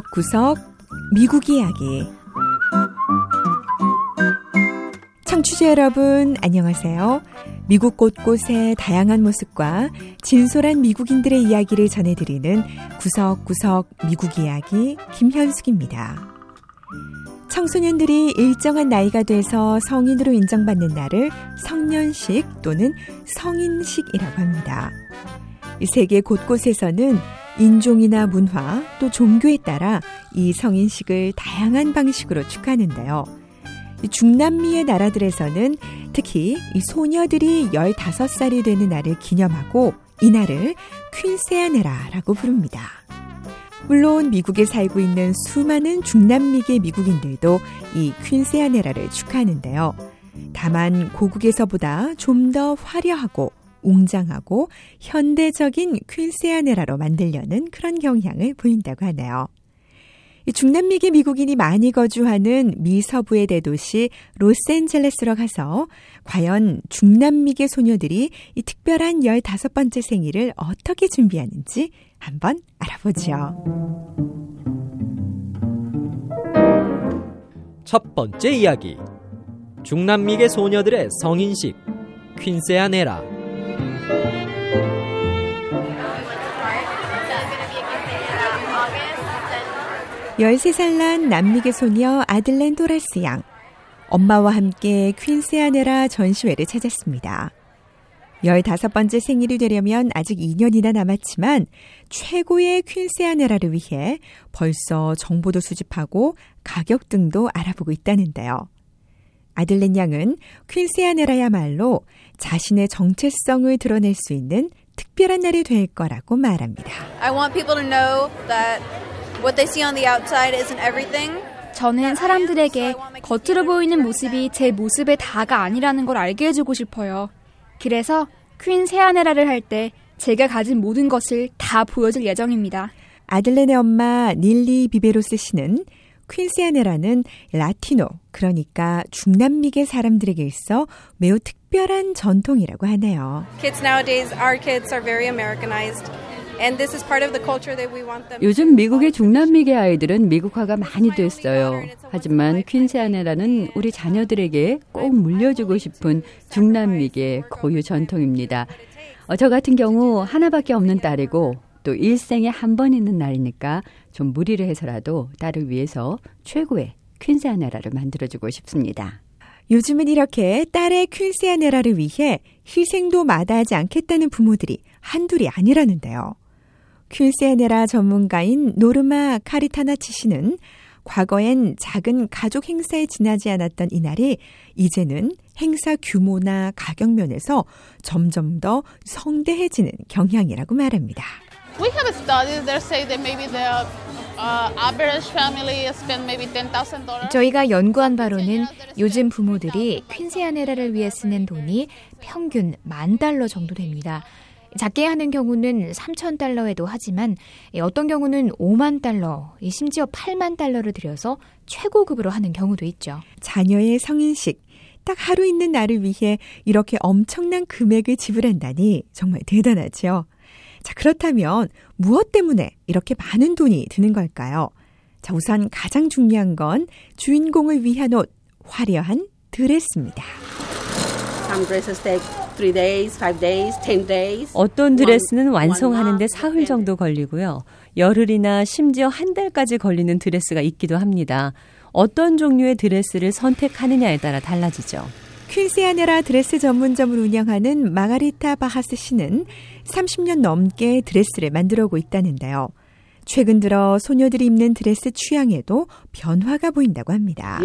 구석구석 미국 이야기. 청취자 여러분, 안녕하세요. 미국 곳곳의 다양한 모습과 진솔한 미국인들의 이야기를 전해드리는 구석구석 미국 이야기 김현숙입니다. 청소년들이 일정한 나이가 돼서 성인으로 인정받는 날을 성년식 또는 성인식이라고 합니다. 세계 곳곳에서는 인종이나 문화 또 종교에 따라 이 성인식을 다양한 방식으로 축하하는데요. 중남미의 나라들에서는 특히 이 소녀들이 15살이 되는 날을 기념하고 이 날을 퀸세아네라라고 부릅니다. 물론 미국에 살고 있는 수많은 중남미계 미국인들도 이 퀸세아네라를 축하하는데요. 다만 고국에서보다 좀 더 화려하고 웅장하고 현대적인 퀸세아네라로 만들려는 그런 경향을 보인다고 하네요. 중남미계 미국인이 많이 거주하는 미 서부의 대도시 로스앤젤레스로 가서 과연 중남미계 소녀들이 이 특별한 15번째 생일을 어떻게 준비하는지 한번 알아보죠. 첫 번째 이야기. 중남미계 소녀들의 성인식 퀸세아네라 13살 난 남미계 소녀 아들렌 도라스 양. 엄마와 함께 퀸세아네라 전시회를 찾았습니다. 15번째 생일이 되려면 아직 2년이나 남았지만 최고의 퀸세아네라를 위해 벌써 정보도 수집하고 가격 등도 알아보고 있다는데요. 아들렌 양은 퀸세아네라야말로 자신의 정체성을 드러낼 수 있는 특별한 날이 될 거라고 말합니다. I want people to know that What they see on the outside isn't everything. 저는 사람들에게 겉으로 보이는 모습이 제 모습의 다가 아니라는 걸 알게 해주고 싶어요. 그래서 퀸 세아네라를 할 때 제가 가진 모든 것을 다 보여줄 예정입니다. 아들렌의 엄마 닐리 비베로스 씨는 퀸세아네라는 라티노, 그러니까 중남미계 사람들에게 있어 매우 특별한 전통이라고 하네요. Kids nowadays, our kids are very Americanized. 요즘 미국의 중남미계 아이들은 미국화가 많이 됐어요. 하지만 퀸세아네라는 우리 자녀들에게 꼭 물려주고 싶은 중남미계 고유 전통입니다. 어, 저 같은 경우 하나밖에 없는 딸이고 또 일생에 한 번 있는 날이니까 좀 무리를 해서라도 딸을 위해서 최고의 퀸세아네라를 만들어주고 싶습니다. 요즘은 이렇게 딸의 퀸세아네라를 위해 희생도 마다하지 않겠다는 부모들이 한둘이 아니라는데요. 큐세네라 전문가인 노르마 카리타나치 씨는 과거엔 작은 가족 행사에 지나지 않았던 이날이 이제는 행사 규모나 가격 면에서 점점 더 성대해지는 경향이라고 말합니다. We have studies that say that maybe the 저희가 연구한 바로는 요즘 부모들이 퀸세아네라를 위해 쓰는 돈이 평균 만 달러 정도 됩니다. 작게 하는 경우는 3천 달러에도 하지만 어떤 경우는 5만 달러, 심지어 8만 달러를 들여서 최고급으로 하는 경우도 있죠. 자녀의 성인식 딱 하루 있는 날을 위해 이렇게 엄청난 금액을 지불한다니 정말 대단하죠. 자, 그렇다면 무엇 때문에 이렇게 많은 돈이 드는 걸까요? 자, 우선 가장 중요한 건 주인공을 위한 옷, 화려한 드레스입니다. 어떤 드레스는 완성하는데 사흘 정도 걸리고요. 열흘이나 심지어 한 달까지 걸리는 드레스가 있기도 합니다. 어떤 종류의 드레스를 선택하느냐에 따라 달라지죠. quinceañera 드레스 전문점을 운영하는 마가리타 바하스 씨는 30년 넘게 드레스를 만들어오고 있다는데요. 최근 들어 소녀들이 입는 드레스 취향에도 변화가 보인다고 합니다.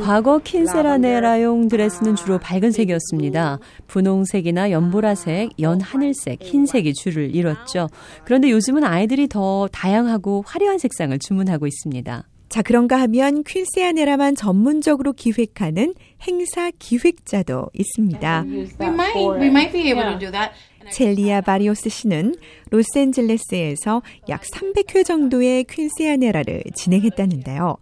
과거 quinceañera용 드레스는 주로 밝은 색이었습니다. 분홍색이나 연보라색, 연하늘색, 흰색이 주를 이뤘죠. 그런데 요즘은 아이들이 더 다양하고 화려한 색상을 주문하고 있습니다. 자, 그런가 하면 퀸세아네라만 전문적으로 기획하는 행사 기획자도 있습니다. We might, we might be able to do that. 젤리아 바리오스 씨는 로스앤젤레스에서 약 300회 정도의 퀸세아네라를 진행했다는데요.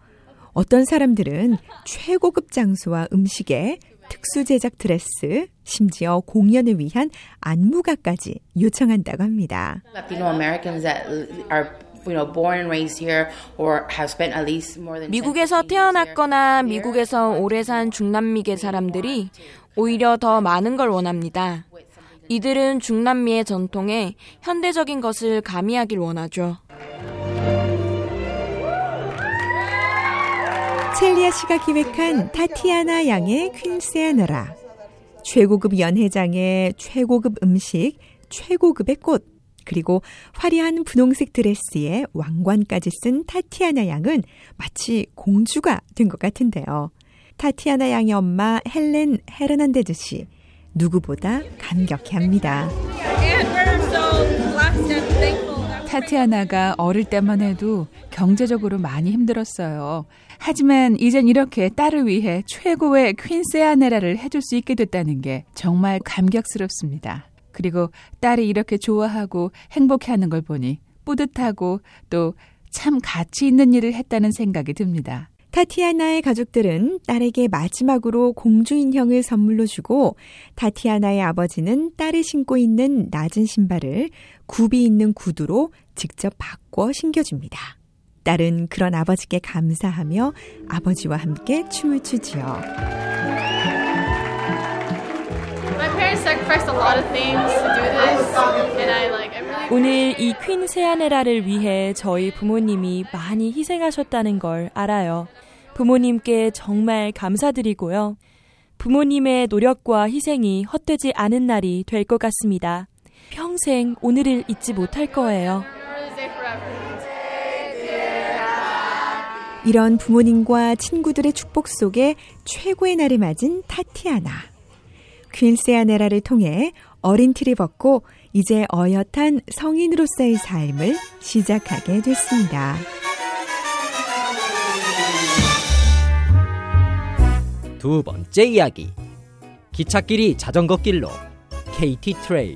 어떤 사람들은 최고급 장소와 음식에 특수 제작 드레스, 심지어 공연을 위한 안무가까지 요청한다고 합니다. 미국에서 태어났거나 미국에서 오래 산 중남미계 사람들이 오히려 더 많은 걸 원합니다. 이들은 중남미의 전통에 현대적인 것을 가미하길 원하죠. 첼리아 씨가 기획한 타티아나 양의 퀸세아너라. 최고급 연회장의 최고급 음식, 최고급의 꽃, 그리고 화려한 분홍색 드레스에 왕관까지 쓴 타티아나 양은 마치 공주가 된 것 같은데요. 타티아나 양의 엄마 헬렌 헤르난데즈 씨. 누구보다 감격해 합니다. 타티아나가 어릴 때만 해도 경제적으로 많이 힘들었어요. 하지만 이젠 이렇게 딸을 위해 최고의 퀸세아네라를 해줄 수 있게 됐다는 게 정말 감격스럽습니다. 그리고 딸이 이렇게 좋아하고 행복해 하는 걸 보니 뿌듯하고 또 참 가치 있는 일을 했다는 생각이 듭니다. 타티아나의 가족들은 딸에게 마지막으로 공주 인형을 선물로 주고 타티아나의 아버지는 딸이 신고 있는 낮은 신발을 굽이 있는 구두로 직접 바꿔 신겨줍니다. 딸은 그런 아버지께 감사하며 아버지와 함께 춤을 추지요. 오늘 이 퀸 세아네라를 위해 저희 부모님이 많이 희생하셨다는 걸 알아요. 부모님께 정말 감사드리고요. 부모님의 노력과 희생이 헛되지 않은 날이 될 것 같습니다. 평생 오늘을 잊지 못할 거예요. 이런 부모님과 친구들의 축복 속에 최고의 날을 맞은 타티아나. 퀸세아네라를 통해 어린 티를 벗고 이제 어엿한 성인으로서의 삶을 시작하게 됐습니다. 두 번째 이야기. 기찻길이 자전거 길로 Katy Trail.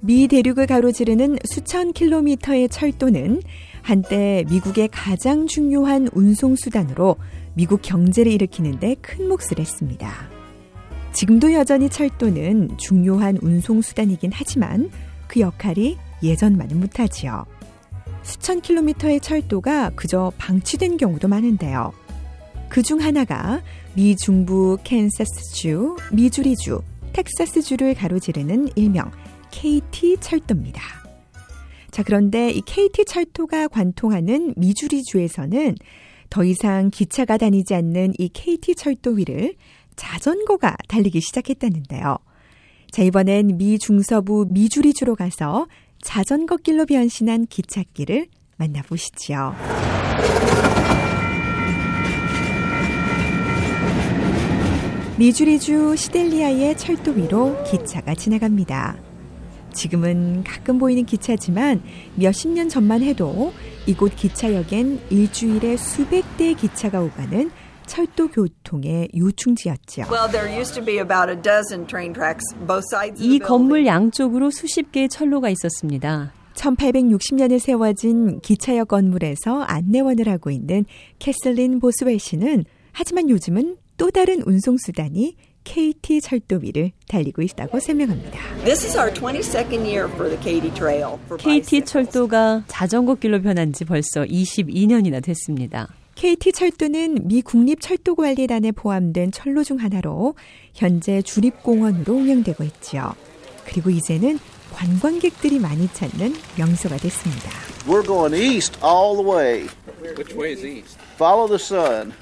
미 대륙을 가로지르는 수천 킬로미터의 철도는 한때 미국의 가장 중요한 운송수단으로 미국 경제를 일으키는데 큰 몫을 했습니다. 지금도 여전히 철도는 중요한 운송수단이긴 하지만 그 역할이 예전만은 못하지요. 수천 킬로미터의 철도가 그저 방치된 경우도 많은데요. 그 중 하나가 미 중부 캔사스주, 미주리주, 텍사스주를 가로지르는 일명 KT 철도입니다. 자, 그런데 이 KT 철도가 관통하는 미주리주에서는 더 이상 기차가 다니지 않는 이 KT 철도 위를 자전거가 달리기 시작했다는데요. 자, 이번엔 미 중서부 미주리주로 가서 자전거 길로 변신한 기찻길을 만나보시지요. 미주리주 시델리아의 철도 위로 기차가 지나갑니다. 지금은 가끔 보이는 기차지만 몇십 년 전만 해도 이곳 기차역엔 일주일에 수백 대의 기차가 오가는 철도 교통의 요충지였죠. 이 건물 양쪽으로 수십 개의 철로가 있었습니다. 1860년에 세워진 기차역 건물에서 안내원을 하고 있는 캐슬린 보스웰 씨는 하지만 요즘은 또 다른 운송수단이 KT 철도 위를 달리고 있다고 설명합니다. KT 철도가 자전거 길로 변한 지 벌써 22년이나 됐습니다. KT 철도는 미 국립철도관리단에 포함된 철로 중 하나로 현재 주립공원으로 운영되고 있지요. 그리고 이제는 관광객들이 많이 찾는 명소가 됐습니다. We're going east all the way. Which way is east? Follow the sun.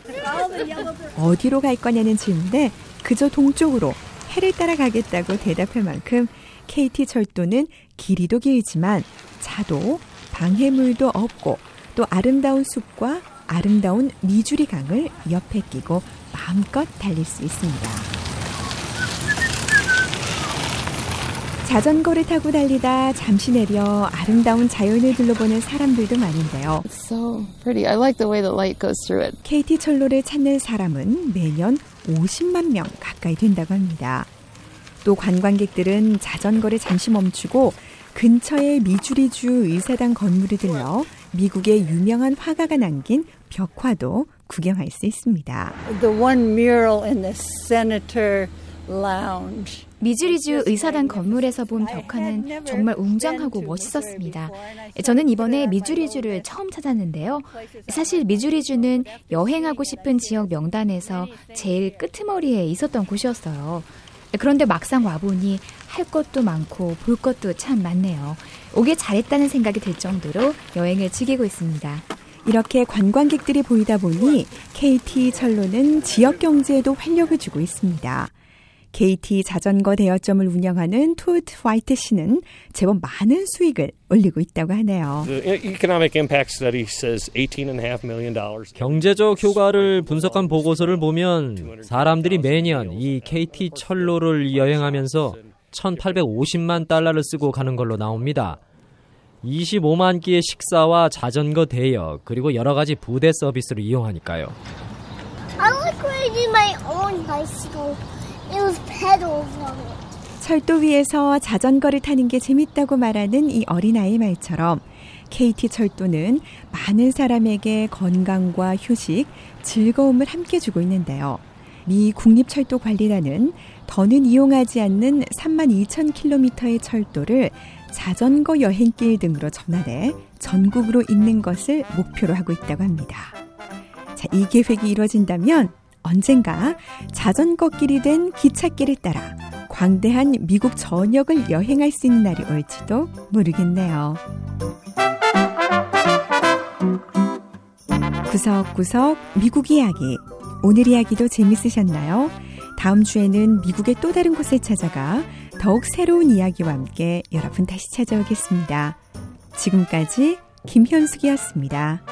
어디로 갈 거냐는 질문에 그저 동쪽으로 해를 따라 가겠다고 대답할 만큼 KT 철도는 길이도 길지만 차도 방해물도 없고 또 아름다운 숲과 아름다운 미주리 강을 옆에 끼고 마음껏 달릴 수 있습니다. 자전거를 타고 달리다 잠시 내려 아름다운 자연을 둘러보는 사람들도 많은데요. So pretty. I like the way the light goes through it. KT 철로를 찾는 사람은 매년 50만 명 가까이 된다고 합니다. 또 관광객들은 자전거를 잠시 멈추고 근처의 미주리주 의사당 건물을 들러 미국의 유명한 화가가 남긴 벽화도 구경할 수 있습니다. The one mural in the senator. 미주리주 의사단 건물에서 본 벽화는 정말 웅장하고 멋있었습니다. 저는 이번에 미주리주를 처음 찾았는데요. 사실 미주리주는 여행하고 싶은 지역 명단에서 제일 끄트머리에 있었던 곳이었어요. 그런데 막상 와보니 할 것도 많고 볼 것도 참 많네요. 오길 잘했다는 생각이 들 정도로 여행을 즐기고 있습니다. 이렇게 관광객들이 보이다 보니 KT 철로는 지역 경제에도 활력을 주고 있습니다. KT 자전거 대여점을 운영하는 토트 화이트 씨는 제법 많은 수익을 올리고 있다고 하네요. 경제적 효과를 분석한 보고서를 보면 사람들이 매년 이 KT 철로를 여행하면서 1,850만 달러를 쓰고 가는 걸로 나옵니다. 25만 끼의 식사와 자전거 대여 그리고 여러 가지 부대 서비스를 이용하니까요. I like riding my own bicycle. 철도 위에서 자전거를 타는 게 재밌다고 말하는 이 어린아이 말처럼 KT 철도는 많은 사람에게 건강과 휴식, 즐거움을 함께 주고 있는데요. 미 국립철도관리단은 더는 이용하지 않는 3만 2천 킬로미터의 철도를 자전거 여행길 등으로 전환해 전국으로 잇는 것을 목표로 하고 있다고 합니다. 자, 이 계획이 이루어진다면 언젠가 자전거 길이 된 기찻길을 따라 광대한 미국 전역을 여행할 수 있는 날이 올지도 모르겠네요. 구석구석 미국 이야기. 오늘 이야기도 재밌으셨나요? 다음 주에는 미국의 또 다른 곳을 찾아가 더욱 새로운 이야기와 함께 여러분 다시 찾아오겠습니다. 지금까지 김현숙이었습니다.